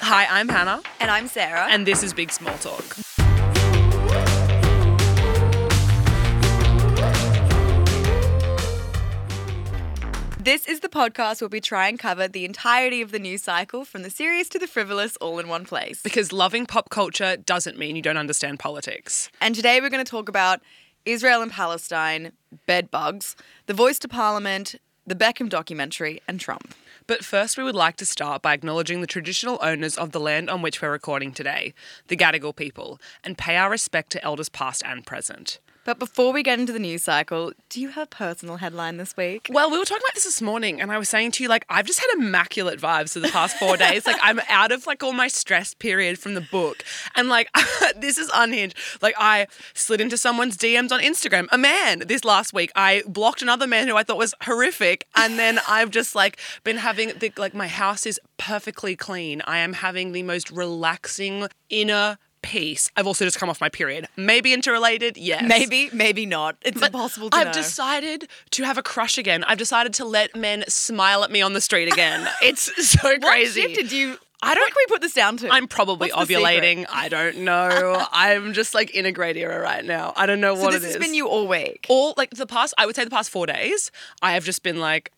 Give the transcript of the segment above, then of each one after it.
Hi, I'm Hannah, And I'm Sarah. and this is Big Small Talk. this is the podcast where we try and cover the entirety of the news cycle from the serious to the frivolous all in one place. Because loving pop culture doesn't mean you don't understand politics. And today we're going to talk about Israel and Palestine, bed bugs, the voice to parliament, the Beckham documentary, and Trump. But first, we would like to start by acknowledging the traditional owners of the land on which we're recording today, the Gadigal people, and pay our respect to elders past and present. But before we get into the news cycle, do you have a personal headline this week? Well, we were talking about this this morning, and I was saying to you, like, I've just had immaculate vibes for the past four days. Like, I'm out of like all my stress period from the book, and like, this is unhinged. Like, I slid into someone's DMs on Instagram, a man, this last week. I blocked another man who I thought was horrific, and then I've just like been having the like my house is perfectly clean. I am having the most relaxing inner peace. I've also just come off my period. Maybe interrelated, yes. Maybe, maybe not. It's impossible to I've know. decided to have a crush again. I've decided to let men smile at me on the street again. It's so what crazy. shift did you? I don't- What can we put this down to? I'm probably What's ovulating. I don't know. I'm just like in a great era right now. I don't know So what this it has is. been you all week. all like the past. I would say the past four days. I have just been like,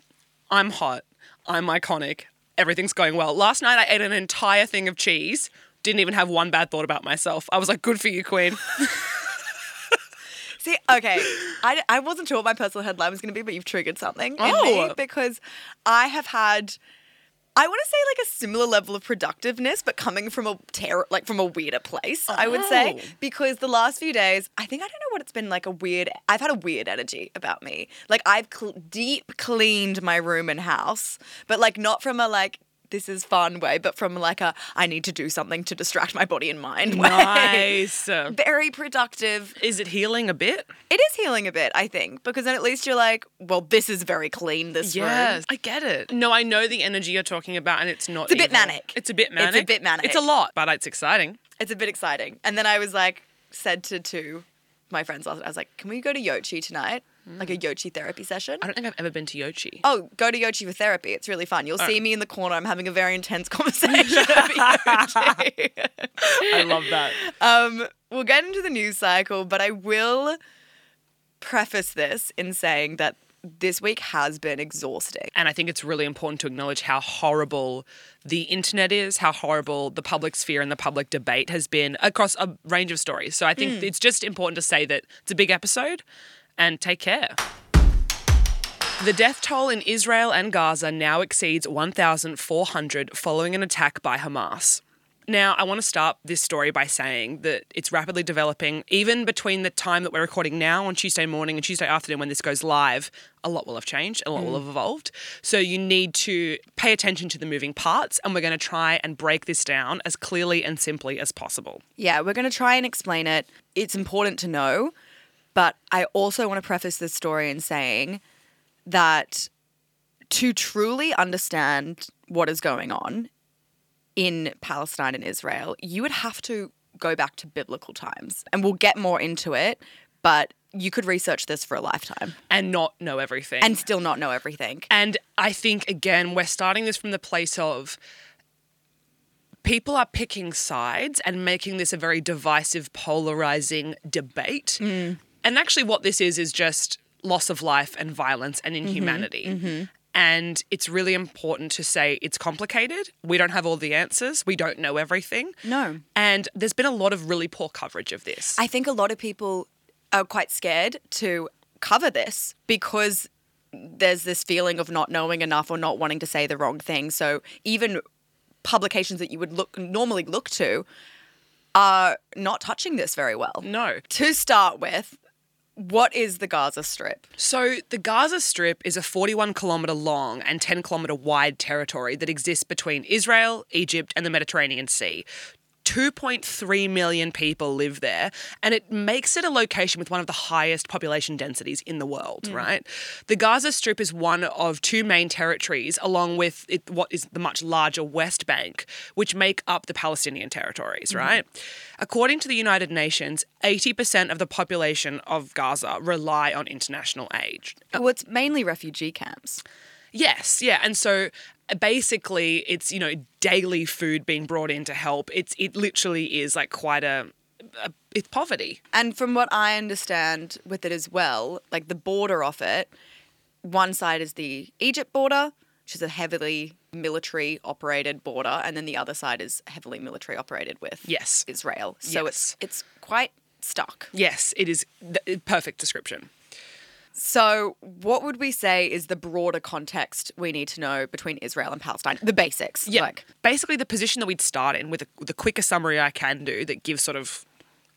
I'm hot. I'm iconic. Everything's going well. Last night I ate an entire thing of cheese. Didn't even have one bad thought about myself. I was like, good for you, Queen. See, okay, I, I wasn't sure what my personal headline was going to be, but you've triggered something in Oh. me because I have had, I want to say like a similar level of productiveness, but coming from a terror, like from a weirder place. I would say Oh. because the last few days, I think I don't know what it's been like a weird. I've had a weird energy about me. Like I've cl- deep cleaned my room and house, but like not from a like. This is fun way, but from like a I need to do something to distract my body and mind way. nice. Very productive, Is it healing a bit? it is healing a bit, I think, because then at least you're like, well, this is very clean, this room. Yes, I get it. No, I know the energy you're talking about, and it's not. It's a bit manic. It's a bit manic. It's a bit manic. It's a lot, but it's exciting. It's a bit exciting. And then I was like, said to two my friends last night, I was like, can we go to Yochi tonight? Like a Yochi therapy session? I don't think I've ever been to Yochi. Oh, go to Yochi for therapy. It's really fun. You'll see me in the corner. I'm having a very intense conversation. I love that. um, we'll get into the news cycle, but I will preface this in saying that this week has been exhausting. And I think it's really important to acknowledge how horrible the internet is, how horrible the public sphere and the public debate has been across a range of stories. So I think it's just important to say that it's a big episode and take care. The death toll in Israel and Gaza now exceeds 1,400 following an attack by Hamas. Now, I want to start this story by saying that it's rapidly developing. Even between the time that we're recording now on Tuesday morning and Tuesday afternoon when this goes live, a lot will have changed, a lot will have evolved. So you need to pay attention to the moving parts, and we're going to try and break this down as clearly and simply as possible. Yeah, we're going to try and explain it. It's important to know, but I also want to preface this story in saying that to truly understand what is going on in Palestine and Israel, you would have to go back to biblical times. And we'll get more into it, but you could research this for a lifetime And not know everything. and still not know everything. And I think, again, we're starting this from the place of people are picking sides and making this a very divisive, polarizing debate. Mm. And actually, what this is, is just loss of life and violence and mm-hmm, inhumanity. Mm-hmm. And it's really important to say it's complicated. We don't have all the answers. We don't know everything. No. And there's been a lot of really poor coverage of this. I think a lot of people are quite scared to cover this because there's this feeling of not knowing enough or not wanting to say the wrong thing. So even publications that you would look normally look to are not touching this very well. no. To start with, what is the Gaza Strip? So, the Gaza Strip is a 41 kilometre long and 10 kilometre wide territory that exists between Israel, Egypt, and the Mediterranean Sea. 2.3 million people live there, and it makes it a location with one of the highest population densities in the world, mm. right? The Gaza Strip is one of two main territories, along with it, what is the much larger West Bank, which make up the Palestinian territories, mm. right? According to the United Nations, 80% of the population of Gaza rely on international aid. Well, it's mainly refugee camps. Yes, yeah. And so basically it's you know daily food being brought in to help. It's it literally is like quite a, a it's poverty. And from what I understand with it as well, like the border of it, one side is the Egypt border, which is a heavily military operated border, and then the other side is heavily military operated with Yes. Israel. So Yes. it's it's quite stuck. Yes, it is the perfect description. So, what would we say is the broader context we need to know between Israel and Palestine? The basics. Yeah. Like, Basically, the position that we'd start in with, a, the quicker summary I can do that gives sort of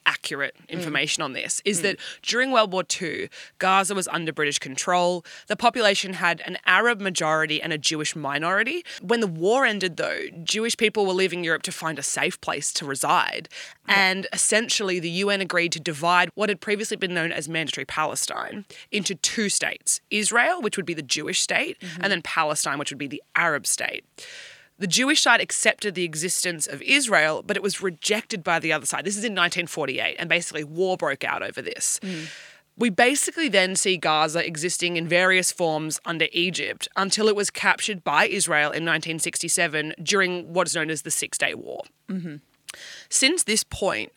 accurate mm. information on this is mm. that during World War II, Gaza was under British control. The population had an Arab majority and a Jewish minority. When the war ended, though, Jewish people were leaving Europe to find a safe place to reside. And essentially, the UN agreed to divide what had previously been known as mandatory Palestine into two states Israel, which would be the Jewish state, mm-hmm. and then Palestine, which would be the Arab state. The Jewish side accepted the existence of Israel, but it was rejected by the other side. This is in 1948, and basically war broke out over this. We basically then see Gaza existing in various forms under Egypt until it was captured by Israel in 1967 during what is known as the Six Day War. Since this point,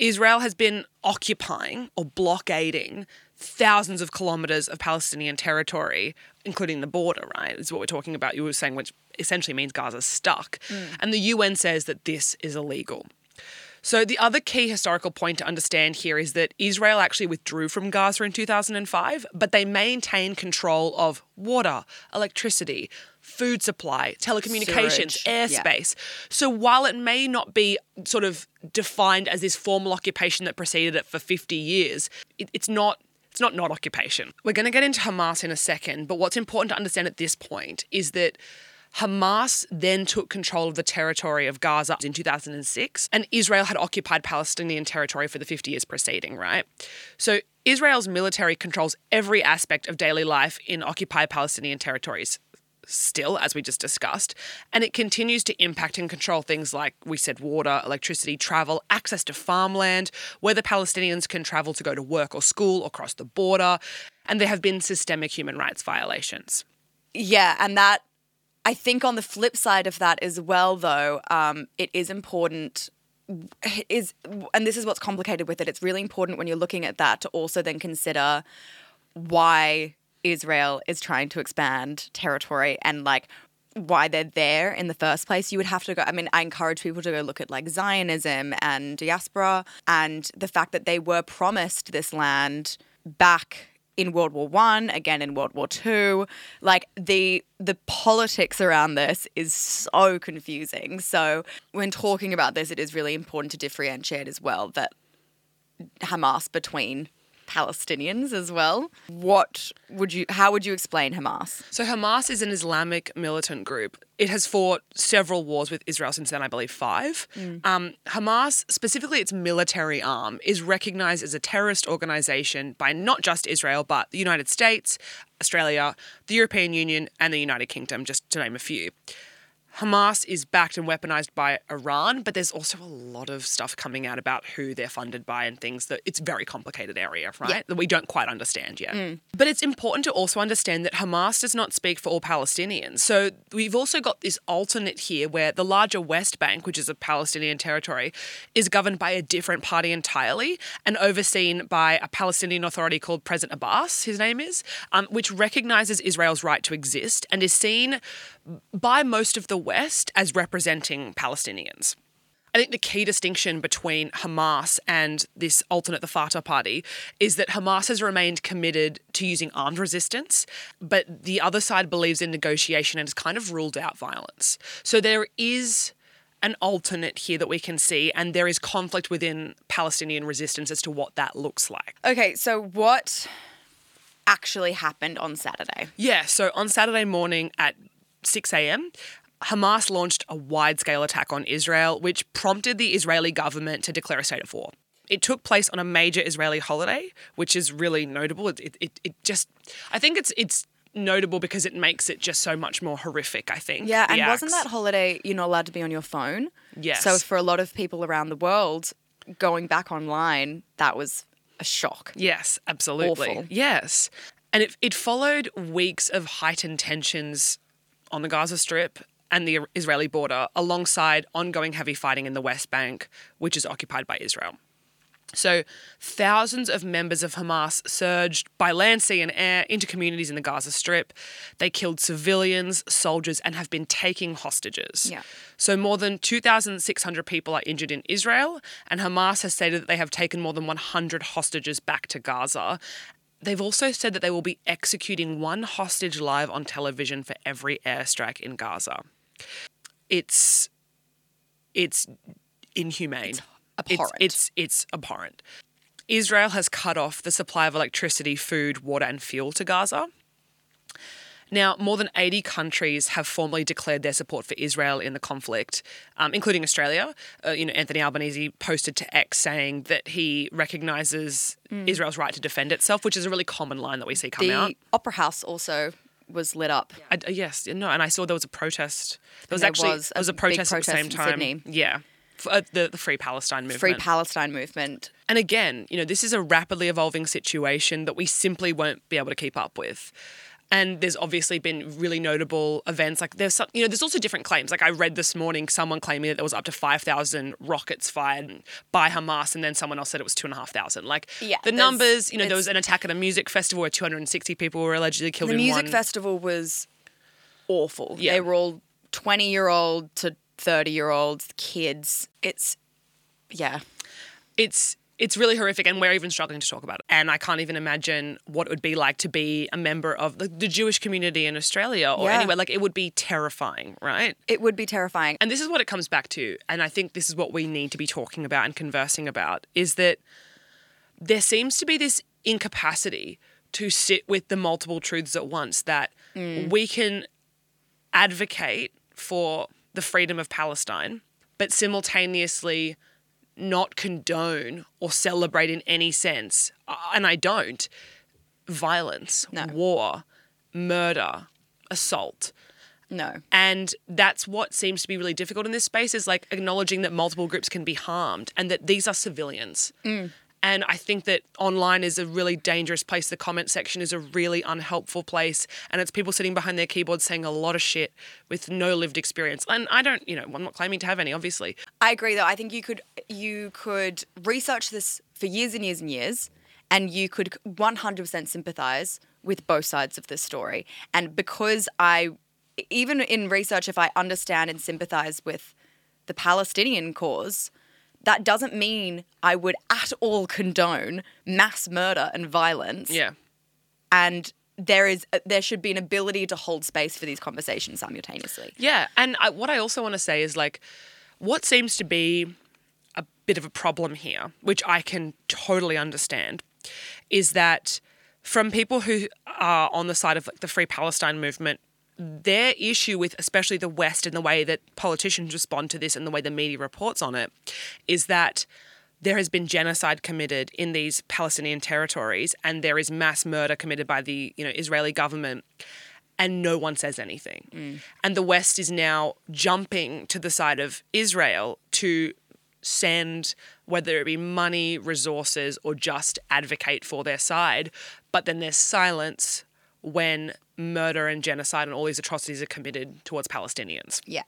Israel has been occupying or blockading thousands of kilometers of Palestinian territory, including the border, right? Is what we're talking about. You were saying, which essentially means Gaza's stuck. Mm. And the UN says that this is illegal. So, the other key historical point to understand here is that Israel actually withdrew from Gaza in 2005, but they maintain control of water, electricity, food supply, telecommunications, Sewerage, yeah. airspace. So, while it may not be sort of defined as this formal occupation that preceded it for 50 years, it, it's not. It's not not occupation. We're going to get into Hamas in a second, but what's important to understand at this point is that Hamas then took control of the territory of Gaza in 2006, and Israel had occupied Palestinian territory for the 50 years preceding, right? So Israel's military controls every aspect of daily life in occupied Palestinian territories still, as we just discussed, and it continues to impact and control things like we said water, electricity, travel, access to farmland, whether Palestinians can travel to go to work or school or cross the border, and there have been systemic human rights violations. yeah, and that, I think on the flip side of that as well, though, um, it is important. Is and this is what's complicated with it. It's really important when you're looking at that to also then consider why Israel is trying to expand territory and like why they're there in the first place. You would have to go. I mean, I encourage people to go look at like Zionism and diaspora and the fact that they were promised this land back in World War One, again in World War Two. Like the the politics around this is so confusing. So when talking about this, it is really important to differentiate as well that Hamas between Palestinians as well. What would you? How would you explain Hamas? So Hamas is an Islamic militant group. It has fought several wars with Israel since then, I believe five. Um, Hamas, specifically its military arm, is recognized as a terrorist organization by not just Israel, but the United States, Australia, the European Union, and the United Kingdom, just to name a few. Hamas is backed and weaponized by Iran, but there's also a lot of stuff coming out about who they're funded by and things that it's a very complicated area, right? Yeah. That we don't quite understand yet. But it's important to also understand that Hamas does not speak for all Palestinians. So we've also got this alternate here where the larger West Bank, which is a Palestinian territory, is governed by a different party entirely and overseen by a Palestinian authority called President Abbas, his name is, um, which recognizes Israel's right to exist and is seen by most of the West as representing Palestinians. I think the key distinction between Hamas and this alternate, the Fatah party, is that Hamas has remained committed to using armed resistance, but the other side believes in negotiation and has kind of ruled out violence. So there is an alternate here that we can see, and there is conflict within Palestinian resistance as to what that looks like. Okay, so what actually happened on Saturday? Yeah, so on Saturday morning at 6 a.m., Hamas launched a wide scale attack on Israel, which prompted the Israeli government to declare a state of war. It took place on a major Israeli holiday, which is really notable. It, it, it, just, I think it's it's notable because it makes it just so much more horrific. I think. Yeah, and wasn't that holiday you're not allowed to be on your phone? Yes. So for a lot of people around the world, going back online, that was a shock. Yes, absolutely. Awful. Yes. And it, it followed weeks of heightened tensions on the Gaza Strip and the Israeli border, alongside ongoing heavy fighting in the West Bank, which is occupied by Israel. So, thousands of members of Hamas surged by land, sea, and air into communities in the Gaza Strip. They killed civilians, soldiers, and have been taking hostages. Yeah. So, more than 2,600 people are injured in Israel, and Hamas has stated that they have taken more than 100 hostages back to Gaza. They've also said that they will be executing one hostage live on television for every airstrike in Gaza. It's it's inhumane. abhorrent. It's, it's it's abhorrent. Israel has cut off the supply of electricity, food, water, and fuel to Gaza. Now, more than 80 countries have formally declared their support for Israel in the conflict, um, including Australia. Uh, you know, Anthony Albanese posted to X saying that he recognises Israel's right to defend itself, which is a really common line that we see come the out. The Opera House also was lit up. I, yes, no, and I saw there was a protest. There was there actually was there was a big protest at the protest same in time. Sydney. Yeah, uh, the the Free Palestine movement. Free Palestine movement. And again, you know, this is a rapidly evolving situation that we simply won't be able to keep up with. And there's obviously been really notable events. Like there's some, you know, there's also different claims. Like I read this morning, someone claiming that there was up to five thousand rockets fired by Hamas, and then someone else said it was two and a half thousand. Like Yeah, the numbers. You know, there was an attack at a music festival where 260 people were allegedly killed The music one. festival was awful. Yeah. They were all 20 year old to 30 year olds, kids. It's, yeah. it's it's really horrific and we're even struggling to talk about it and i can't even imagine what it would be like to be a member of the, the jewish community in australia or Yeah. anywhere like it would be terrifying right It would be terrifying. and this is what it comes back to and i think this is what we need to be talking about and conversing about is that there seems to be this incapacity to sit with the multiple truths at once that mm. we can advocate for the freedom of Palestine, but simultaneously not condone or celebrate in any sense, and I don't, violence, No. war, murder, assault. No. And that's what seems to be really difficult in this space is like acknowledging that multiple groups can be harmed and that these are civilians. Mm. And I think that online is a really dangerous place. The comment section is a really unhelpful place. And it's people sitting behind their keyboards saying a lot of shit with no lived experience. And I don't, you know, I'm not claiming to have any, obviously. I agree though. I think you could you could research this for years and years and years and you could 100% sympathize with both sides of this story. And because I even in research if I understand and sympathize with the Palestinian cause, that doesn't mean I would at all condone mass murder and violence. Yeah. And there is there should be an ability to hold space for these conversations simultaneously. Yeah, and I, what I also want to say is like, what seems to be a bit of a problem here, which I can totally understand, is that from people who are on the side of like the Free Palestine movement, their issue with especially the West and the way that politicians respond to this and the way the media reports on it is that there has been genocide committed in these Palestinian territories and there is mass murder committed by the you know Israeli government and no one says anything. Mm. And the West is now jumping to the side of Israel to send whether it be money, resources or just advocate for their side, but then there's silence when murder and genocide and all these atrocities are committed towards Palestinians. Yeah.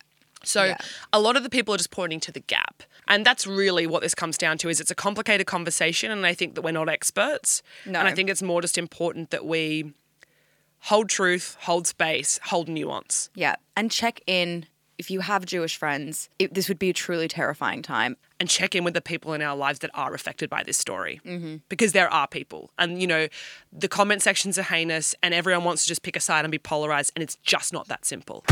So Yeah. a lot of the people are just pointing to the gap. And that's really what this comes down to is it's a complicated conversation and I think that we're not experts. No. And I think it's more just important that we hold truth, hold space, hold nuance. Yeah. And check in if you have Jewish friends. It, this would be a truly terrifying time. and check in with the people in our lives that are affected by this story. Mm-hmm. Because there are people. And, you know, the comment sections are heinous and everyone wants to just pick a side and be polarized, and it's just not that simple.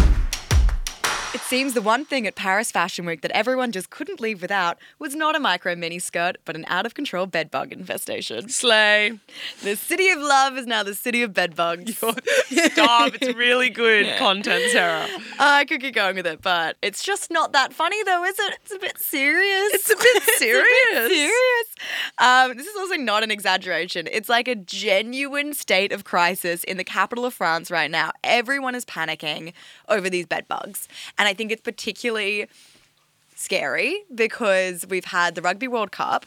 It seems the one thing at Paris Fashion Week that everyone just couldn't leave without was not a micro mini skirt, but an out of control bedbug infestation. Slay. The city of love is now the city of bedbugs. Stop. It's really good content, Sarah. I could keep going with it, but it's just not that funny, though, is it? It's a bit serious. It's a bit serious. serious. Um, this is also not an exaggeration. It's like a genuine state of crisis in the capital of France right now. Everyone is panicking over these bed bugs. And I think it's particularly scary because we've had the Rugby World Cup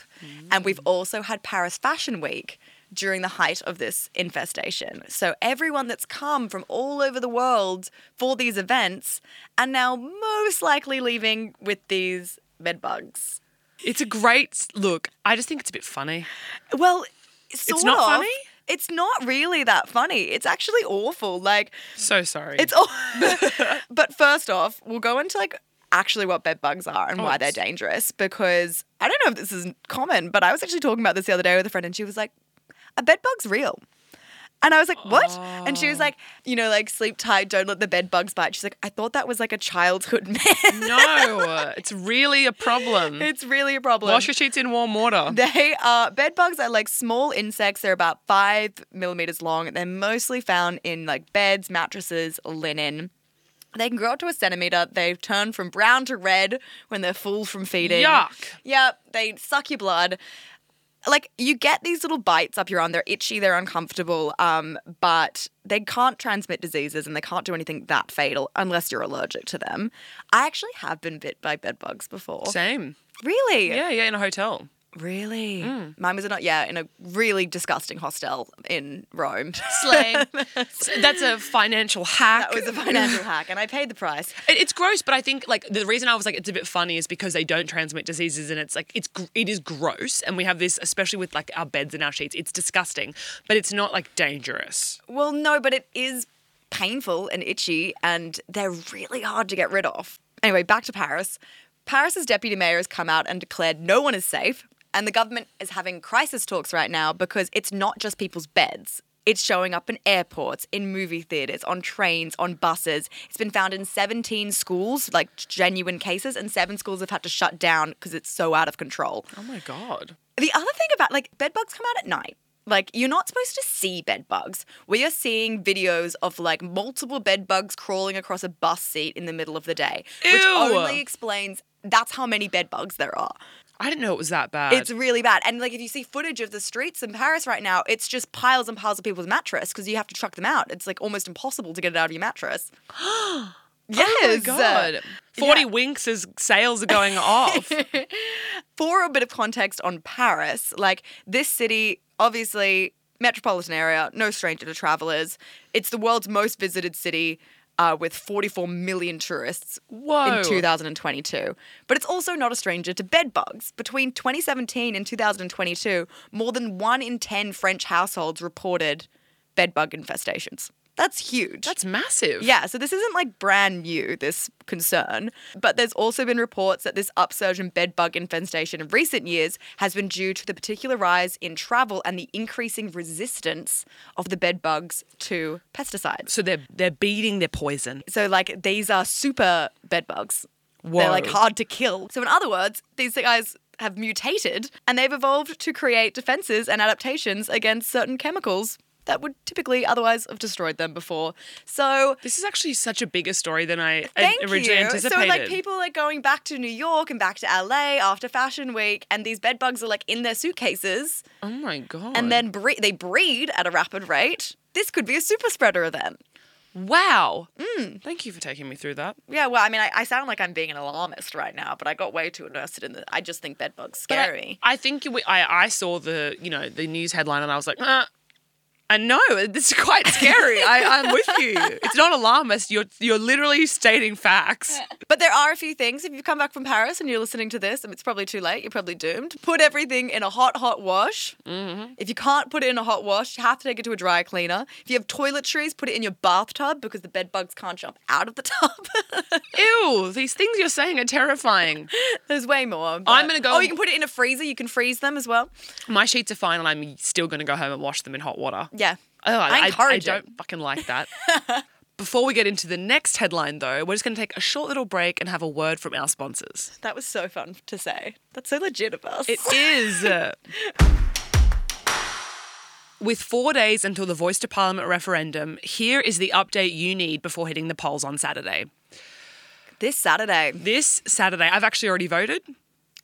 and we've mm. also had Paris Fashion Week during the height of this infestation. So everyone that's come from all over the world for these events are now most likely leaving with these bed bugs. It's a great look. I just think it's a bit funny. Well, sort not of. funny? It's not really that funny. It's actually awful. Like So sorry. it's all But first off, we'll go into like actually what bed bugs are and Oh, why they're dangerous because I don't know if this is common, but I was actually talking about this the other day with a friend and she was like, "A bed bug's real." And I was like, "What?" And she was Oh. like, "You know, like sleep tight, don't let the bed bugs bite." She's like, "I thought that was like a childhood myth." no, it's really a problem. it's really a problem. Wash your sheets in warm water. They are bed bugs are like small insects. They're about five millimeters long. They're mostly found in like beds, mattresses, linen. They can grow up to a centimeter. They turn from brown to red when they're full from feeding. Yuck. Yep, they suck your blood. Like you get these little bites up your arm. They're itchy. They're uncomfortable. Um, but they can't transmit diseases and they can't do anything that fatal unless you're allergic to them. I actually have been bit by bed bugs before. Same. Really? Yeah, yeah, in a hotel. Really? Mm. Mine was not, yeah, in a really disgusting hostel in Rome. So That's a financial hack. that was a financial hack, and I paid the price. It- It's gross, but I think like the reason I was like it's a bit funny is because they don't transmit diseases, and it's like it's it is gross, and we have this especially with like our beds and our sheets. It's disgusting, but it's not like dangerous. Well, no, but it is painful and itchy, and they're really hard to get rid of. Anyway, back to Paris. Paris's deputy mayor has come out and declared no one is safe, and the government is having crisis talks right now because it's not just people's beds. It's showing up in airports, in movie theaters, on trains, on buses. It's been found in 17 schools, like genuine cases, and seven schools have had to shut down because it's so out of control. Oh my god. The other thing about like bed bugs come out at night. Like you're not supposed to see bed bugs. We are seeing videos of like multiple bed bugs crawling across a bus seat in the middle of the day, which only explains that's how many bed bugs there are. I didn't know it was that bad. It's really bad. And like if you see footage of the streets in Paris right now, it's just piles and piles of people's mattress because you have to truck them out. It's like almost impossible to get it out of your mattress. yes. Oh my god. Forty Yeah. winks as sales are going off. for a bit of context on Paris, like this city, obviously, metropolitan area, no stranger to travelers. It's the world's most visited city uh, with 44 million tourists Whoa. in 2022. But it's also not a stranger to bed bugs. Between 2017 and 2022, more than one in 10 French households reported bed bug infestations. That's huge. That's massive. Yeah, so this isn't like brand new, this concern, but there's also been reports that this upsurge in bed bug infestation in recent years has been due to the particular rise in travel and the increasing resistance of the bed bugs to pesticides. So they're they're beating their poison. So, like, these are super bed bugs. Whoa. They're like hard to kill. So, in other words, these guys have mutated and they've evolved to create defenses and adaptations against certain chemicals that would typically otherwise have destroyed them before. So, This is actually such a bigger story than I Thank originally you. anticipated. So like people are going back to New York and back to LA after Fashion Week, and these bed bugs are like in their suitcases, oh my god. and then bre- they breed at a rapid rate. This could be a super spreader event. wow. Mm. Thank you for taking me through that. Yeah, well, I mean, I, I sound like I'm being an alarmist right now, but I got way too invested in the. I just think bed bugs But I- scary. I, think we, I I saw the you know the news headline and I was like, uh, and know this is quite scary. I, I'm with you. It's not alarmist. You're you're literally stating facts. But there are a few things. If you've come back from Paris and you're listening to this, and it's probably too late, you're probably doomed. Put everything in a hot, hot wash. Mm-hmm. If you can't put it in a hot wash, you have to take it to a dry cleaner. If you have toiletries, put it in your bathtub because the bed bugs can't jump out of the tub. Ew, these things you're saying are terrifying. There's way more. but- I'm gonna go- Oh, you can put it in a freezer. You can freeze them as well. My sheets are fine, and I'm still going to go home and wash them in hot water. Yeah. Oh, I, I I, encourage I it. don't fucking like that. Before we get into the next headline, though, we're just going to take a short little break and have a word from our sponsors. That was so fun to say. That's so legit of us. It is. With four days until the Voice to Parliament referendum, here is the update you need before hitting the polls on Saturday. this Saturday. This Saturday, I've actually already voted.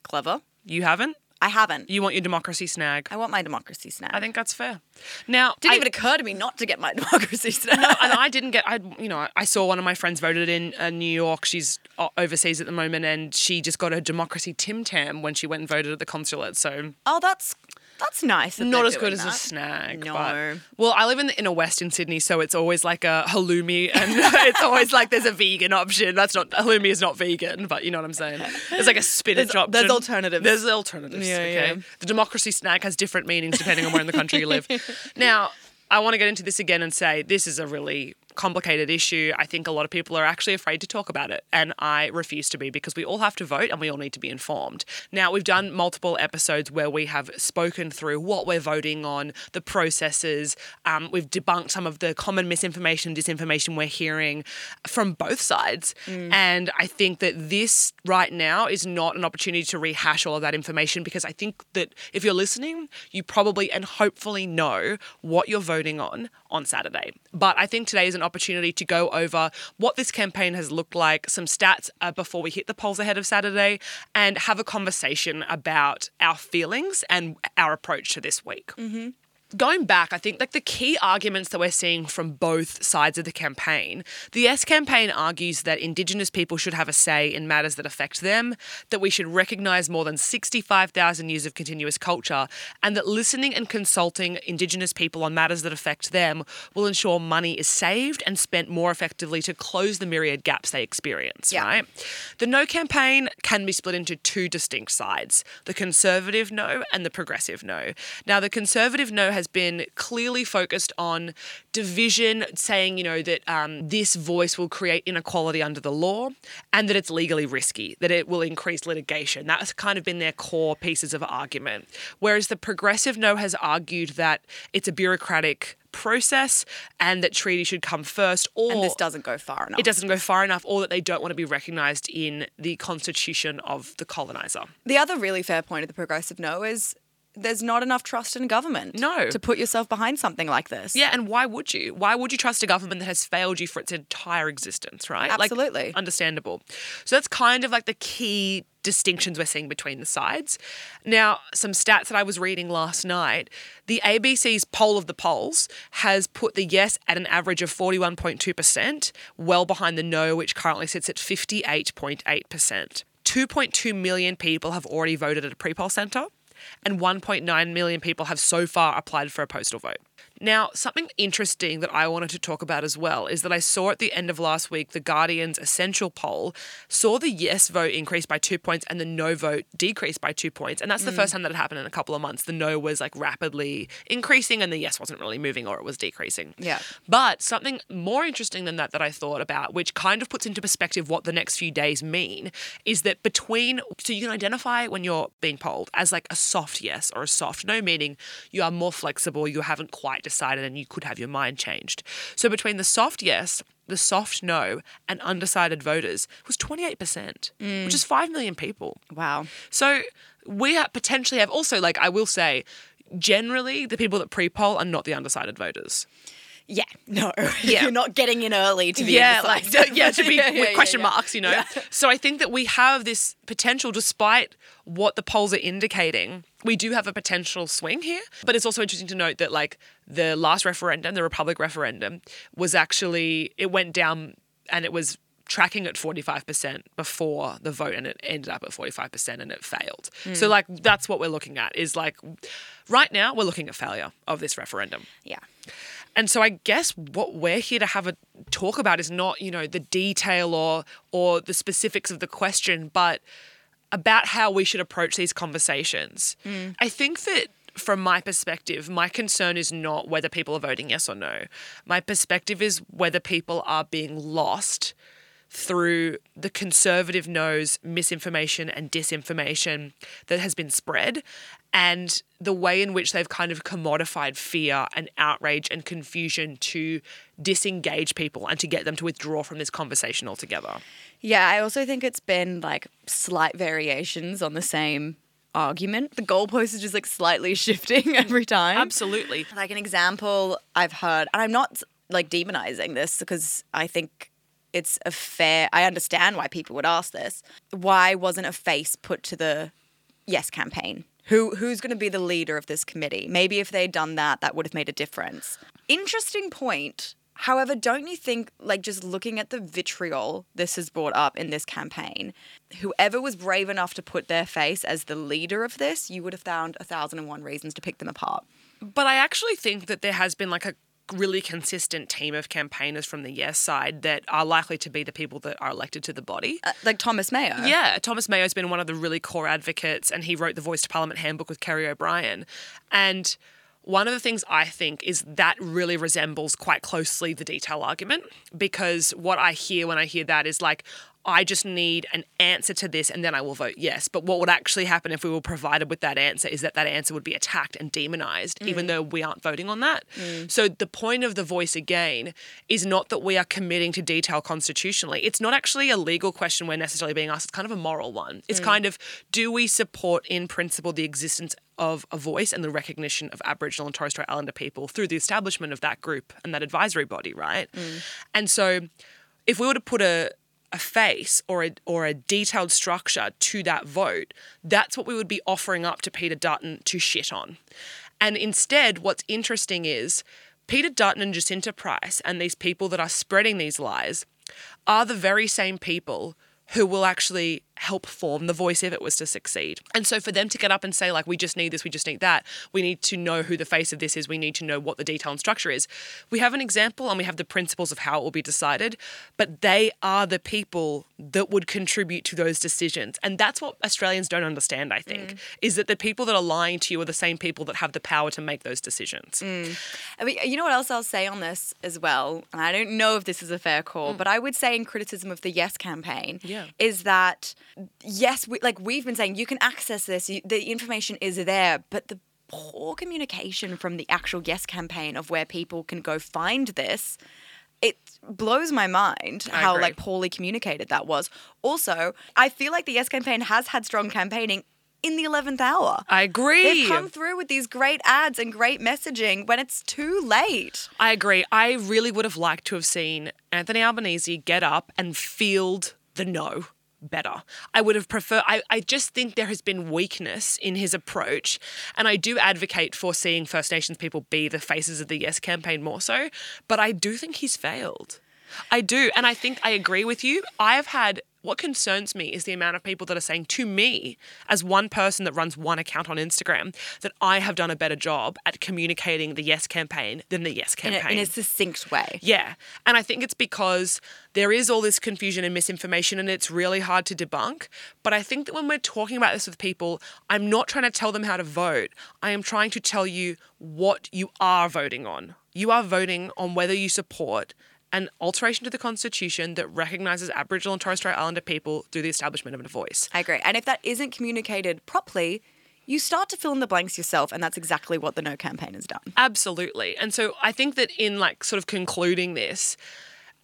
Clever. You haven't? I haven't. You want your democracy snag. I want my democracy snag. I think that's fair. Now, Didn't I- even occur to me not to get my democracy snack. and I didn't get. I you know I saw one of my friends voted in uh, New York. She's overseas at the moment, and she just got a democracy Tim Tam when she went and voted at the consulate. So Oh, that's That's nice. that not they're as good doing as a that. snag. No. But, well, I live in the inner west in Sydney, so it's always like a halloumi, and it's always like there's a vegan option. That's not halloumi is not vegan, but you know what I'm saying. There's like a spinach There's- uh, option. there's alternatives. There's alternatives. Yeah, okay. yeah. The democracy snack has different meanings depending on where in the country you live. Now, I want to get into this again and say this is a really complicated issue. I think a lot of people are actually afraid to talk about it, and I refuse to be because we all have to vote and we all need to be informed. Now, we've done multiple episodes where we have spoken through what we're voting on, the processes. Um, we've debunked some of the common misinformation, disinformation we're hearing from both sides. And I think that this right now is not an opportunity to rehash all of that information because I think that if you're listening, you probably and hopefully know what you're voting on on Saturday. But I think today is an opportunity to go over what this campaign has looked like, some stats uh, before we hit the polls ahead of Saturday, and have a conversation about our feelings and our approach to this week going back, I think like the key arguments that we're seeing from both sides of the campaign, the Yes campaign argues that Indigenous people should have a say in matters that affect them, that we should recognise more than 65,000 years of continuous culture, and that listening and consulting Indigenous people on matters that affect them will ensure money is saved and spent more effectively to close the myriad gaps they experience, Yeah. right? The No campaign can be split into two distinct sides the conservative no and the progressive no. Now, the conservative no has been clearly focused on division, saying, you know, that um, this voice will create inequality under the law and that it's legally risky, that it will increase litigation. That's kind of been their core pieces of argument. Whereas the progressive no has argued that it's a bureaucratic process and that treaty should come first or And this doesn't go far enough. it doesn't go far enough or that they don't want to be recognized in the constitution of the colonizer. The other really fair point of the progressive no is there's not enough trust in government. No. To put yourself behind something like this. Yeah, and why would you? Why would you trust a government that has failed you for its entire existence, right? Like, Absolutely. understandable. So that's kind of like the key distinctions we're seeing between the sides. Now, some stats that I was reading last night the ABC's poll of the polls has put the yes at an average of 41.2%, well behind the no, which currently sits at 58.8%. 2.2 million people have already voted at a pre poll centre and 1.9 million people have so far applied for a postal vote. Now, something interesting that I wanted to talk about as well is that I saw at the end of last week the Guardian's essential poll saw the yes vote increase by two points and the no vote decrease by two points. And that's the hmm. first time that had happened in a couple of months. The no was like rapidly increasing and the yes wasn't really moving or it was decreasing. Yeah. But something more interesting than that that I thought about, which kind of puts into perspective what the next few days mean, is that between, so you can identify when you're being polled as like a soft yes or a soft no, meaning you are more flexible, you haven't quite decided, and you could have your mind changed. So between the soft yes, the soft no, and undecided voters was 28%, mm. which is 5 million people. Wow. So we potentially have also, like, I will say, generally the people that pre poll are not the undecided voters. Yeah. No. Yeah. You're not getting in early to be yeah, like yeah, to be Yeah, yeah, with question marks, you know. So I think that we have this potential, despite what the polls are indicating, we do have a potential swing here. But it's also interesting to note that like the last referendum, the Republic referendum, was actually it went down and it was tracking at 45% before the vote and it ended up at 45% and it failed. Hmm. So like that's what we're looking at is like right now we're looking at failure of this referendum. Yeah. And so I guess what we're here to have a talk about is not, you know, the detail or or the specifics of the question, but about how we should approach these conversations. Mm. I think that from my perspective, my concern is not whether people are voting yes or no. My perspective is whether people are being lost through the conservative no's misinformation and disinformation that has been spread and the way in which they've kind of commodified fear and outrage and confusion to disengage people and to get them to withdraw from this conversation altogether. Yeah, I also think it's been like slight variations on the same argument. The goalpost is just like slightly shifting every time. Absolutely. Like an example I've heard, and I'm not like demonizing this because I think it's a fair, I understand why people would ask this. Why wasn't a face put to the yes campaign? Who, who's going to be the leader of this committee? Maybe if they'd done that, that would have made a difference. Interesting point. However, don't you think, like, just looking at the vitriol this has brought up in this campaign, whoever was brave enough to put their face as the leader of this, you would have found a thousand and one reasons to pick them apart. But I actually think that there has been like a really consistent team of campaigners from the yes side that are likely to be the people that are elected to the body. Uh, like Thomas Mayo. Yeah, Thomas Mayo's been one of the really core advocates, and he wrote the Voice to Parliament handbook with Kerry O'Brien. And one of the things I think is that really resembles quite closely the detail argument because what I hear when I hear that is like, I just need an answer to this and then I will vote yes. But what would actually happen if we were provided with that answer is that that answer would be attacked and demonized, even mm. though we aren't voting on that. Mm. So the point of the voice again is not that we are committing to detail constitutionally. It's not actually a legal question we're necessarily being asked, it's kind of a moral one. It's mm. kind of do we support in principle the existence of a voice and the recognition of Aboriginal and Torres Strait Islander people through the establishment of that group and that advisory body, right? And so if we were to put a a face or a or a detailed structure to that vote, that's what we would be offering up to Peter Dutton to shit on. And instead, what's interesting is Peter Dutton and Jacinta Price and these people that are spreading these lies are the very same people who will actually help form the voice if it was to succeed. And so for them to get up and say, like, we just need this, we just need that, we need to know who the face of this is, we need to know what the detail and structure is. We have an example and we have the principles of how it will be decided, but they are the people that would contribute to those decisions. And that's what Australians don't understand, I think, mm. is that the people that are lying to you are the same people that have the power to make those decisions. Mm. I mean, you know what else I'll say on this as well? And I don't know if this is a fair call, mm. but I would say in criticism of the Yes campaign Yeah. is that yes, we, like we've been saying, you can access this, you, the information is there, but the poor communication from the actual Yes campaign of where people can go find this. It blows my mind I how agree. like poorly communicated that was. Also, I feel like the Yes campaign has had strong campaigning in the 11th hour. I agree. They've come through with these great ads and great messaging when it's too late. I agree. I really would have liked to have seen Anthony Albanese get up and field the no better. I would have preferred, I, I just think there has been weakness in his approach. And I do advocate for seeing First Nations people be the faces of the Yes campaign more so. But I do think he's failed. I do. And I think I agree with you. I have had. What concerns me is the amount of people that are saying to me, as one person that runs one account on Instagram, that I have done a better job at communicating the Yes campaign than the Yes In campaign. a, in a succinct way. Yeah. And I think it's because there is all this confusion and misinformation and it's really hard to debunk. But I think that when we're talking about this with people, I'm not trying to tell them how to vote. I am trying to tell you what you are voting on. You are voting on whether you support an alteration to the Constitution that recognises Aboriginal and Torres Strait Islander people through the establishment of a voice. I agree. And if that isn't communicated properly, you start to fill in the blanks yourself, and that's exactly what the No campaign has done. Absolutely. And so I think that in like sort of concluding this,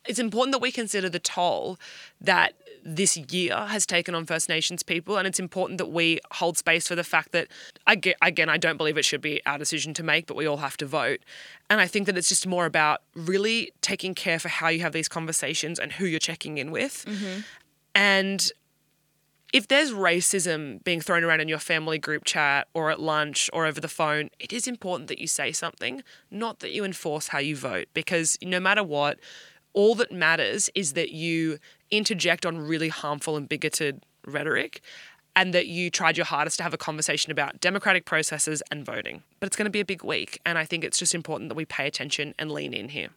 it's important that we consider the toll that this year has taken on First Nations people. And it's important that we hold space for the fact that, again, I don't believe it should be our decision to make, but we all have to vote. And I think that it's just more about really taking care for how you have these conversations and who you're checking in with. Mm-hmm. And if there's racism being thrown around in your family group chat or at lunch or over the phone, it is important that you say something, not that you enforce how you vote. Because no matter what, all that matters is that you interject on really harmful and bigoted rhetoric and that you tried your hardest to have a conversation about democratic processes and voting. But it's going to be a big week. And I think it's just important that we pay attention and lean in here.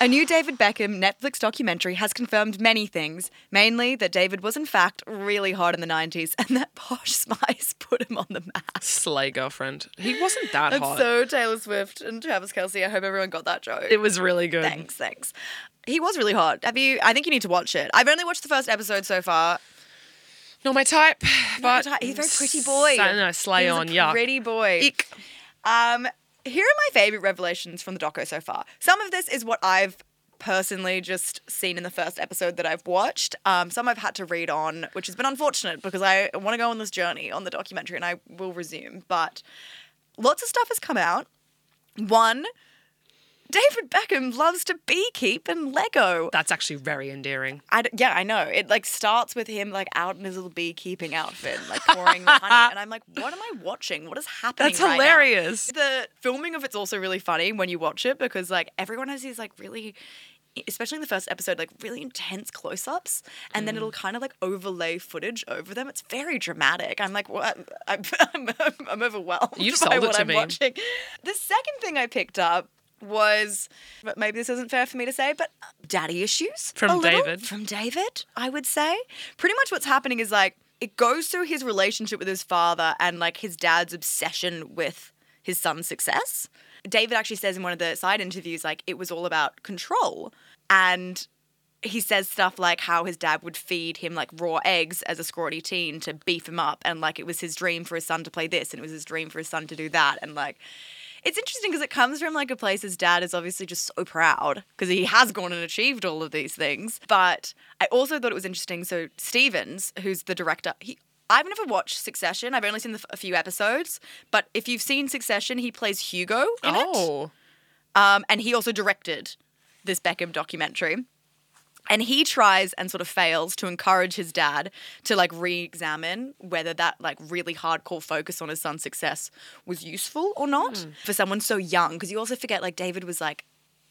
A new David Beckham Netflix documentary has confirmed many things, mainly that David was in fact really hot in the 90s and that Posh Spice put him on the map. Slay girlfriend. He wasn't that That's hot. so Taylor Swift and Travis Kelce. I hope everyone got that joke. it was really good. Thanks, thanks. He was really hot. Have you? I think you need to watch it. I've only watched the first episode so far. Not my type, but He's a very pretty boy. Don't slay He's on, yeah. Pretty boy. Ick. Um, here are my favorite revelations from the doco so far. Some of this is what I've personally just seen in the first episode that I've watched. Um, some I've had to read on, which has been unfortunate because I want to go on this journey on the documentary and I will resume. But lots of stuff has come out. One, David Beckham loves to beekeep and Lego. That's actually very endearing. I d- yeah, I know. It like starts with him like out in his little beekeeping outfit, like pouring the honey, and I'm like, what am I watching? What is happening? That's right now? hilarious. The filming of it's also really funny when you watch it because like everyone has these like really especially in the first episode, like really intense close ups, and then mm. it'll kind of like overlay footage over them. It's very dramatic. I'm like, what? I'm, I'm, I'm overwhelmed You've by what to I'm me. watching. The second thing I picked up was, but maybe this isn't fair for me to say, but daddy issues From little. David. From David, I would say. Pretty much what's happening is like it goes through his relationship with his father and like his dad's obsession with his son's success. David actually says in one of the side interviews, like, it was all about control. And he says stuff like how his dad would feed him like raw eggs as a scrawny teen to beef him up. And like it was his dream for his son to play this and it was his dream for his son to do that. And like, it's interesting because it comes from like a place his dad is obviously just so proud because he has gone and achieved all of these things. But I also thought it was interesting. So Stevens, who's the director, he I've never watched Succession. I've only seen the, f- a few episodes. But if you've seen Succession, he plays Hugo in it. Oh. Um, and he also directed this Beckham documentary. And he tries and sort of fails to encourage his dad to like re-examine whether that like really hardcore focus on his son's success was useful or not hmm. for someone so young. Because you also forget like David was like,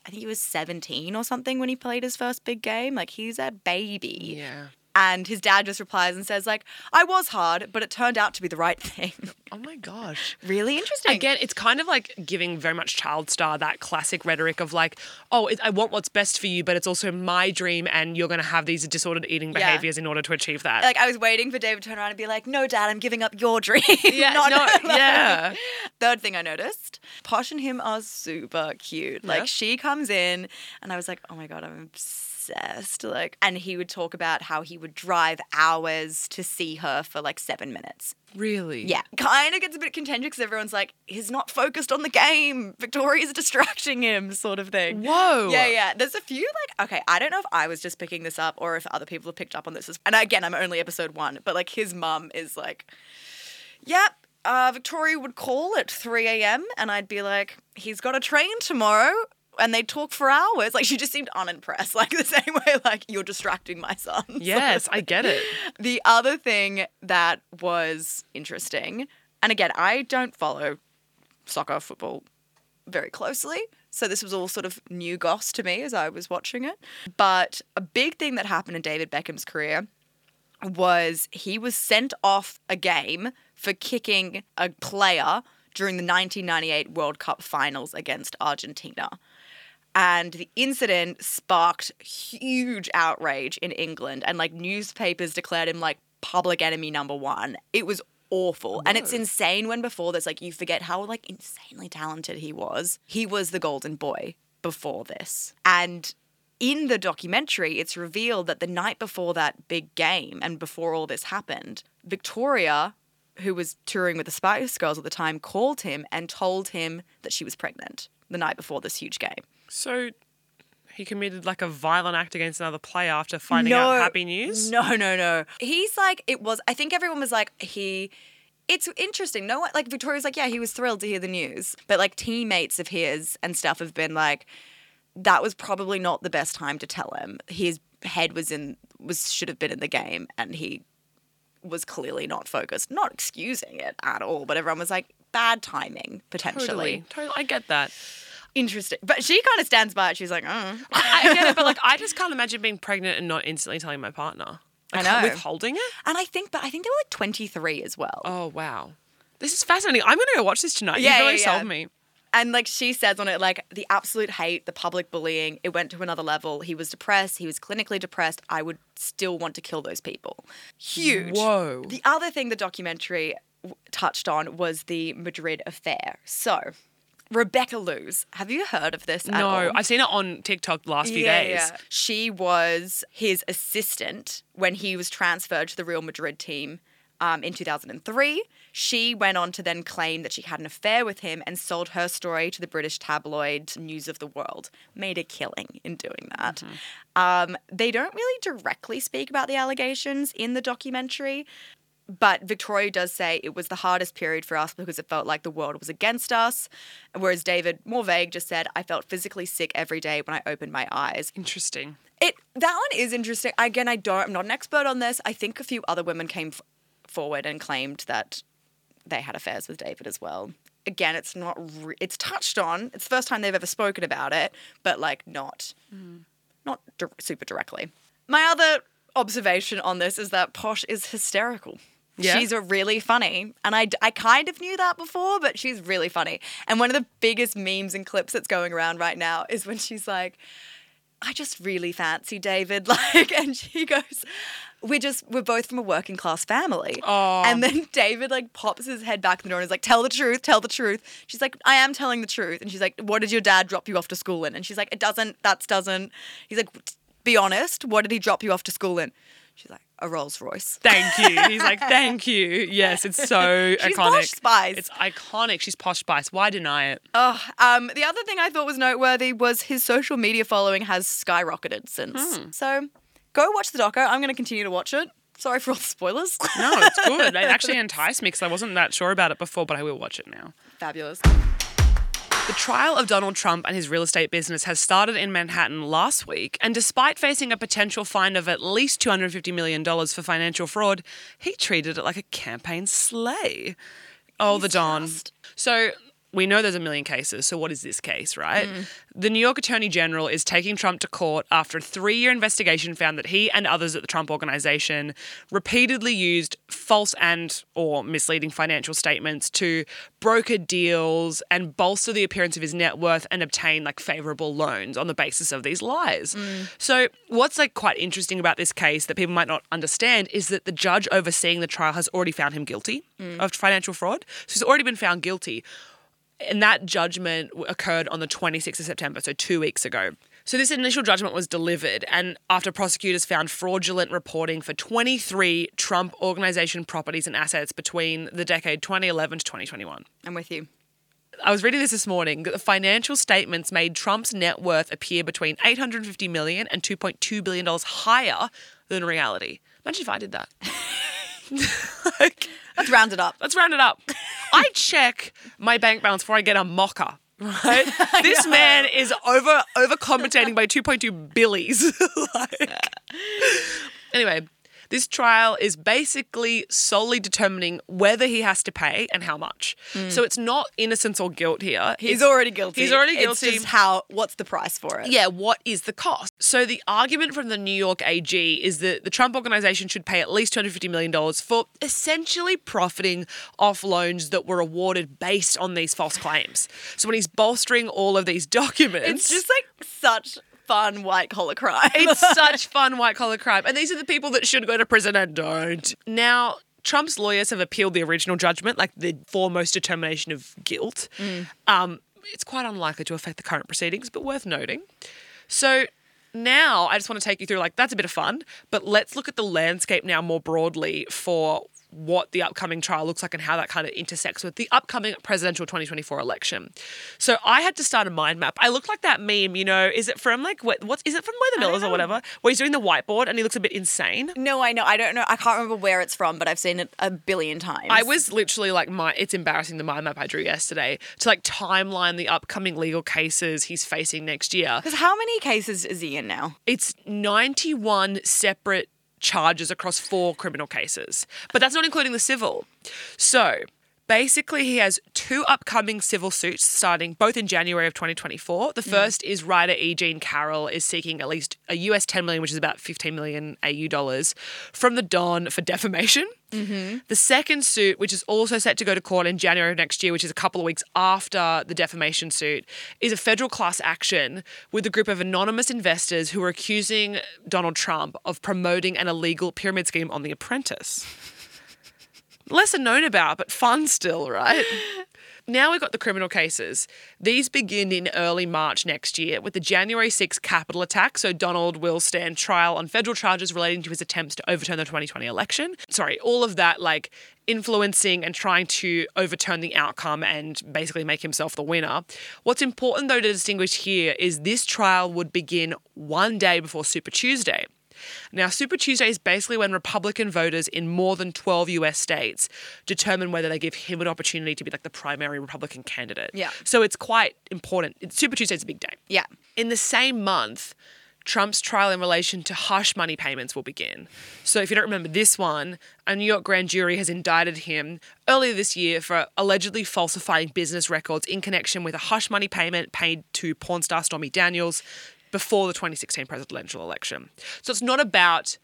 I think he was 17 or something when he played his first big game. Like he's a baby. Yeah. And his dad just replies and says like, I was hard, but it turned out to be the right thing. Oh my gosh. really interesting. Again, it's kind of like giving very much child star that classic rhetoric of like, oh, it, I want what's best for you, but it's also my dream, and you're going to have these disordered eating Yeah. behaviors in order to achieve that. like I was waiting for David to turn around and be like, "No, Dad, I'm giving up your dream." yeah, Not- no, like- yeah. Third thing I noticed, Posh and him are super cute. Like Yeah. she comes in, and I was like, "Oh my god, I'm obsessed!" Like, and he would talk about how he would drive hours to see her for like seven minutes. Really? Yeah, kind of gets a bit contentious because everyone's like, "He's not focused on the game. Victoria's distracting him," sort of thing. Whoa. Yeah, yeah. There's a few like okay, I don't know if I was just picking this up or if other people have picked up on this. And again, I'm only episode one, but like his mum is like, "Yep." Uh, Victoria would call at 3 a.m. and I'd be like, he's got a train tomorrow. And they'd talk for hours. Like, she just seemed unimpressed. Like, the same way, like, you're distracting my son. Yes, I get it. the other thing that was interesting, and again, I don't follow soccer, football very closely. So this was all sort of new goss to me as I was watching it. But a big thing that happened in David Beckham's career was he was sent off a game for kicking a player during the 1998 World Cup finals against Argentina. And the incident sparked huge outrage in England, and like newspapers declared him like public enemy number one. It was awful. And it's insane when before this, like, you forget how like insanely talented he was. He was the golden boy before this. And in the documentary, it's revealed that the night before that big game and before all this happened, Victoria, who was touring with the Spice Girls at the time, called him and told him that she was pregnant the night before this huge game. So he committed like a violent act against another player after finding out happy news? No, no, no. He's like, it was, I think everyone was like, he. It's interesting. No one, like, Victoria's like, yeah, he was thrilled to hear the news. But, like, teammates of his and stuff have been like, that was probably not the best time to tell him. His head was in, was, should have been in the game and he was clearly not focused. Not excusing it at all, but everyone was like, bad timing, potentially. Totally. Totally. I get that. Interesting. But she kind of stands by it. She's like, oh. I, I get it, but like I just can't imagine being pregnant and not instantly telling my partner. I Like, know. Withholding it? And I think, but I think they were like 23 as well. Oh wow. This is fascinating. I'm gonna go watch this tonight. Yeah, You've really yeah, yeah. sold me. And like she says on it, like the absolute hate, the public bullying, it went to another level. He was depressed. He was clinically depressed. I would still want to kill those people. Huge. Whoa. The other thing the documentary w- touched on was the Madrid affair. So, Rebecca Loos, have you heard of this? at No? I've seen it on TikTok the last few days. Yeah. She was his assistant when he was transferred to the Real Madrid team um, in 2003. She went on to then claim that she had an affair with him and sold her story to the British tabloid News of the World. Made a killing in doing that. Um, they don't really directly speak about the allegations in the documentary. But Victoria does say it was the hardest period for us because it felt like the world was against us. Whereas David, more vague, just said, I felt physically sick every day when I opened my eyes. Interesting. It that one is interesting. Again, I don't. I'm not an expert on this. I think a few other women came f- forward and claimed that they had affairs with David as well. Again, it's not. Re- it's touched on. It's the first time they've ever spoken about it, but like not, hmm. not di- super directly. My other observation on this is that Posh is hysterical. Yeah? She's a really funny, and I, I kind of knew that before, but she's really funny. And one of the biggest memes and clips that's going around right now is when she's like, I just really fancy David. Like, and she goes, We're just, we're both from a working class family. Oh. And then David, like, pops his head back in the door and is like, Tell the truth, tell the truth. She's like, I am telling the truth. And she's like, What did your dad drop you off to school in? And she's like, It doesn't, that doesn't. He's like, Be honest, what did he drop you off to school in? She's like, A Rolls Royce. Thank you. He's like, thank you. Yes, it's so She's iconic. Posh Spice. It's iconic. She's posh spice. Why deny it? Oh, um, the other thing I thought was noteworthy was his social media following has skyrocketed since. So go watch the doco. I'm going to continue to watch it. Sorry for all the spoilers. No, it's good. It actually enticed me because I wasn't that sure about it before, but I will watch it now. Fabulous. The trial of Donald Trump and his real estate business has started in Manhattan last week, and despite facing a potential fine of at least $250 million for financial fraud, he treated it like a campaign sleigh. Oh, the Don. just- So we know there's a million cases. So what is this case, right? Mm. The New York Attorney General is taking Trump to court after a three-year investigation found that he and others at the Trump Organization repeatedly used false and or misleading financial statements to broker deals and bolster the appearance of his net worth and obtain like favorable loans on the basis of these lies. Mm. So what's like quite interesting about this case that people might not understand is that the judge overseeing the trial has already found him guilty mm. of financial fraud. So he's already been found guilty. And that judgment occurred on the 26th of September, so two weeks ago. So this initial judgment was delivered, and after prosecutors found fraudulent reporting for 23 Trump organization properties and assets between the decade 2011 to 2021. I'm with you. I was reading this this morning. that The financial statements made Trump's net worth appear between 850 million and 2.2 billion dollars higher than reality. Imagine if I did that. like, Let's round it up. Let's round it up. I check my bank balance before I get a mocker. Right? this man is over overcompensating by 2.2 billies. like, anyway, this trial is basically solely determining whether he has to pay and how much. Mm. So it's not innocence or guilt here. He's It's- already guilty. He's already guilty. It's just how, what's the price for it? Yeah, what is the cost? So the argument from the New York AG is that the Trump organization should pay at least $250 million for essentially profiting off loans that were awarded based on these false claims. So when he's bolstering all of these documents, It's just like such fun white collar crime. it's such fun white collar crime. And these are the people that should go to prison and don't. Now, Trump's lawyers have appealed the original judgment, like the foremost determination of guilt. Um, it's quite unlikely to affect the current proceedings, but worth noting. So now I just want to take you through like that's a bit of fun, but let's look at the landscape now more broadly for what the upcoming trial looks like and how that kind of intersects with the upcoming presidential 2024 election. So I had to start a mind map. I look like that meme, you know, is it from like what what's is it from We're the Millers or whatever? Where he's doing the whiteboard and he looks a bit insane. no, I know. I don't know. I can't remember where it's from, but I've seen it a billion times. I was literally like my it's embarrassing the mind map I drew yesterday to like timeline the upcoming legal cases he's facing next year. Because how many cases is he in now? It's 91 separate charges across four criminal cases, but that's not including the civil. So basically, he has two upcoming civil suits starting both in January of 2024. The mm. first is writer E. Jean Carroll is seeking at least a US 10 million, which is about 15 million AU dollars, from the Don for defamation. Mm-hmm. The second suit, which is also set to go to court in January of next year, which is a couple of weeks after the defamation suit, is a federal class action with a group of anonymous investors who are accusing Donald Trump of promoting an illegal pyramid scheme on The Apprentice. Lesser known about, but fun still, right? Now we've got the criminal cases. These begin in early March next year with the January 6th Capitol attack. So Donald will stand trial on federal charges relating to his attempts to overturn the 2020 election. Sorry, all of that like influencing and trying to overturn the outcome and basically make himself the winner. What's important though to distinguish here is this trial would begin one day before Super Tuesday. Now, Super Tuesday is basically when Republican voters in more than 12 US states determine whether they give him an opportunity to be like the primary Republican candidate. Yeah. So it's quite important. Super Tuesday is a big day. Yeah. In the same month, Trump's trial in relation to hush money payments will begin. So, if you don't remember this one, a New York grand jury has indicted him earlier this year for allegedly falsifying business records in connection with a hush money payment paid to porn star Stormy Daniels before the 2016 presidential election. So, it's not about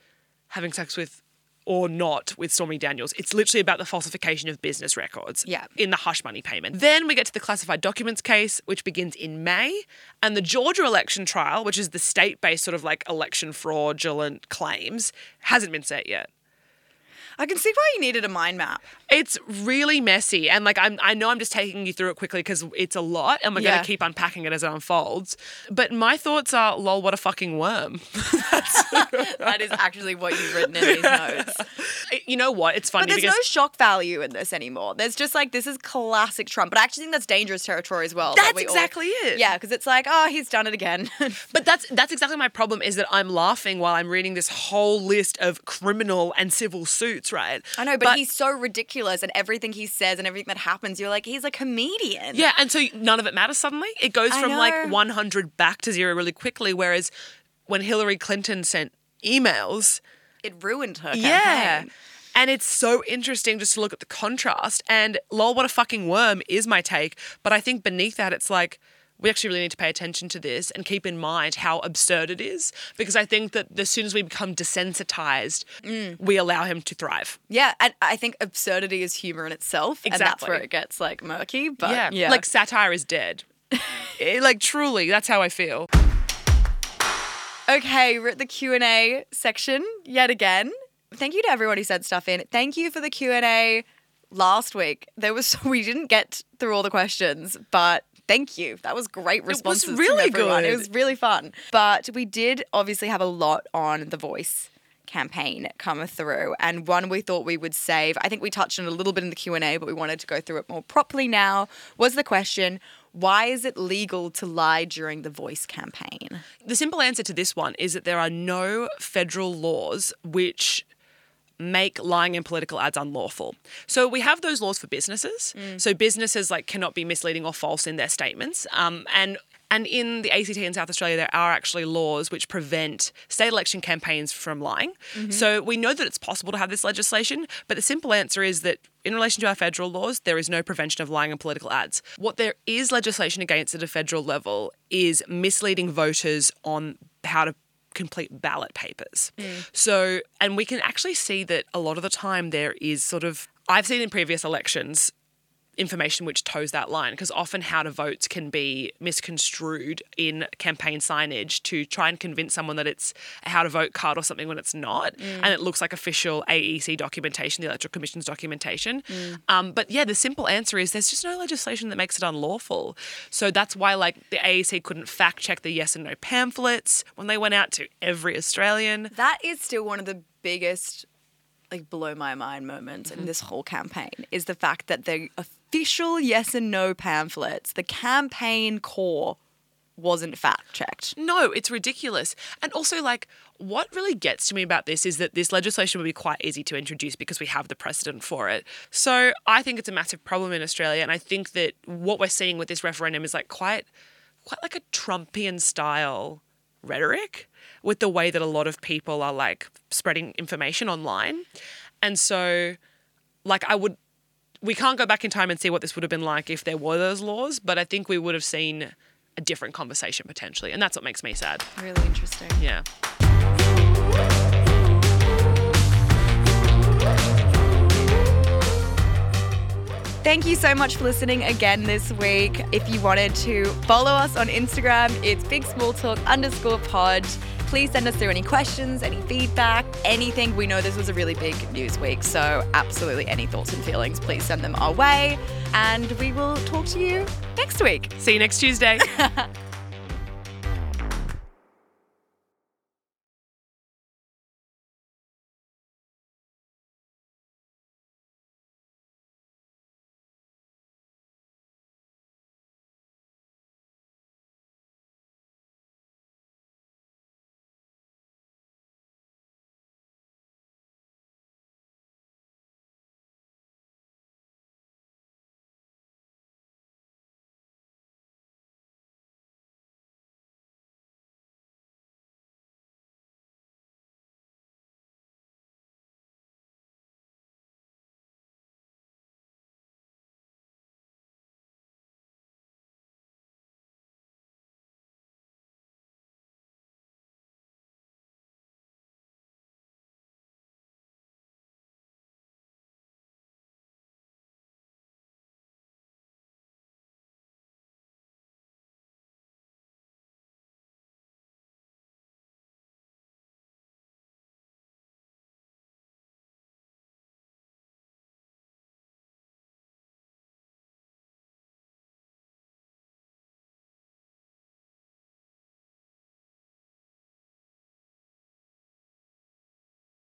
having sex with or not with Stormy Daniels. It's literally about the falsification of business records Yeah. in the hush money payment. Then we get to the classified documents case, which begins in May, and the Georgia election trial, which is the state based sort of like election fraudulent claims, hasn't been set yet. I can see why you needed a mind map. It's really messy, and like I'm, I know I'm just taking you through it quickly because it's a lot, and we're Yeah. gonna keep unpacking it as it unfolds. But my thoughts are, lol, what a fucking worm. That is actually what you've written in these notes. you know what? It's funny But there's because no shock value in this anymore. There's just like this is classic Trump. But I actually think that's dangerous territory as well. that That's we all- exactly it. Yeah, because it's like, oh, he's done it again. But that's that's exactly my problem is that I'm laughing while I'm reading this whole list of criminal and civil suits, right? I know, but, he's so ridiculous, and everything he says and everything that happens, you're like, he's a comedian. yeah, and so none of it matters suddenly. It goes from like 100 back to zero really quickly. Whereas when Hillary Clinton sent emails, it ruined her. yeah. And it's so interesting just to look at the contrast. And lol, what a fucking worm is my take. But I think beneath that, it's like, we actually really need to pay attention to this and keep in mind how absurd it is. Because I think that as soon as we become desensitized, Mm. we allow him to thrive. Yeah, and I think absurdity is humor in itself, and that's where it gets like murky. But yeah. yeah, Like satire is dead. Eh, like truly, that's how I feel. Okay, we're at the Q&A section yet again. Thank you to everyone who sent stuff in. Thank you for the Q&A last week. There was we didn't get through all the questions, but thank you. That was great responses. from really everyone. It was really fun. But we did obviously have a lot on the voice campaign come through and one we thought we would save i think we touched on it a little bit in the q&a but we wanted to go through it more properly now was the question why is it legal to lie during the voice campaign The simple answer to this one is that there are no federal laws which make lying in political ads unlawful. So we have those laws for businesses. So businesses like cannot be misleading or false in their statements. Um, and and in the ACT in South Australia, there are actually laws which prevent state election campaigns from lying. So we know that it's possible to have this legislation, but the simple answer is that in relation to our federal laws, there is no prevention of lying in political ads. What there is legislation against at a federal level is misleading voters on how to complete ballot papers. Mm. So, and we can actually see that a lot of the time there is sort of, I've seen in previous elections information which toes that line because often how to votes can be misconstrued in campaign signage to try and convince someone that it's a how to vote card or something when it's not. And it looks like official AEC documentation the electoral commission's documentation. Um, but yeah the simple answer is there's just no legislation that makes it unlawful. So that's why like the AEC couldn't fact check the yes and no pamphlets when they went out to every Australian. That is still one of the biggest, like, blow my mind moments Mm-hmm. in this whole campaign is the fact that the official yes and no pamphlets, the campaign core, wasn't fact checked. No, it's ridiculous. And also, like, what really gets to me about this is that this legislation would be quite easy to introduce because we have the precedent for it. So I think it's a massive problem in Australia. And I think that what we're seeing with this referendum is like quite, quite like a Trumpian style rhetoric with the way that a lot of people are like spreading information online. And so, like, I would we can't go back in time and see what this would have been like if there were those laws, but I think we would have seen a different conversation potentially. And that's what makes me sad. Really interesting. Yeah. Thank you so much for listening again this week. If you wanted to follow us on Instagram, it's big small talk underscore pod. Please send us through any questions, any feedback, anything. We know this was a really big news week, so absolutely any thoughts and feelings, please send them our way. And we will talk to you next week. See you next Tuesday.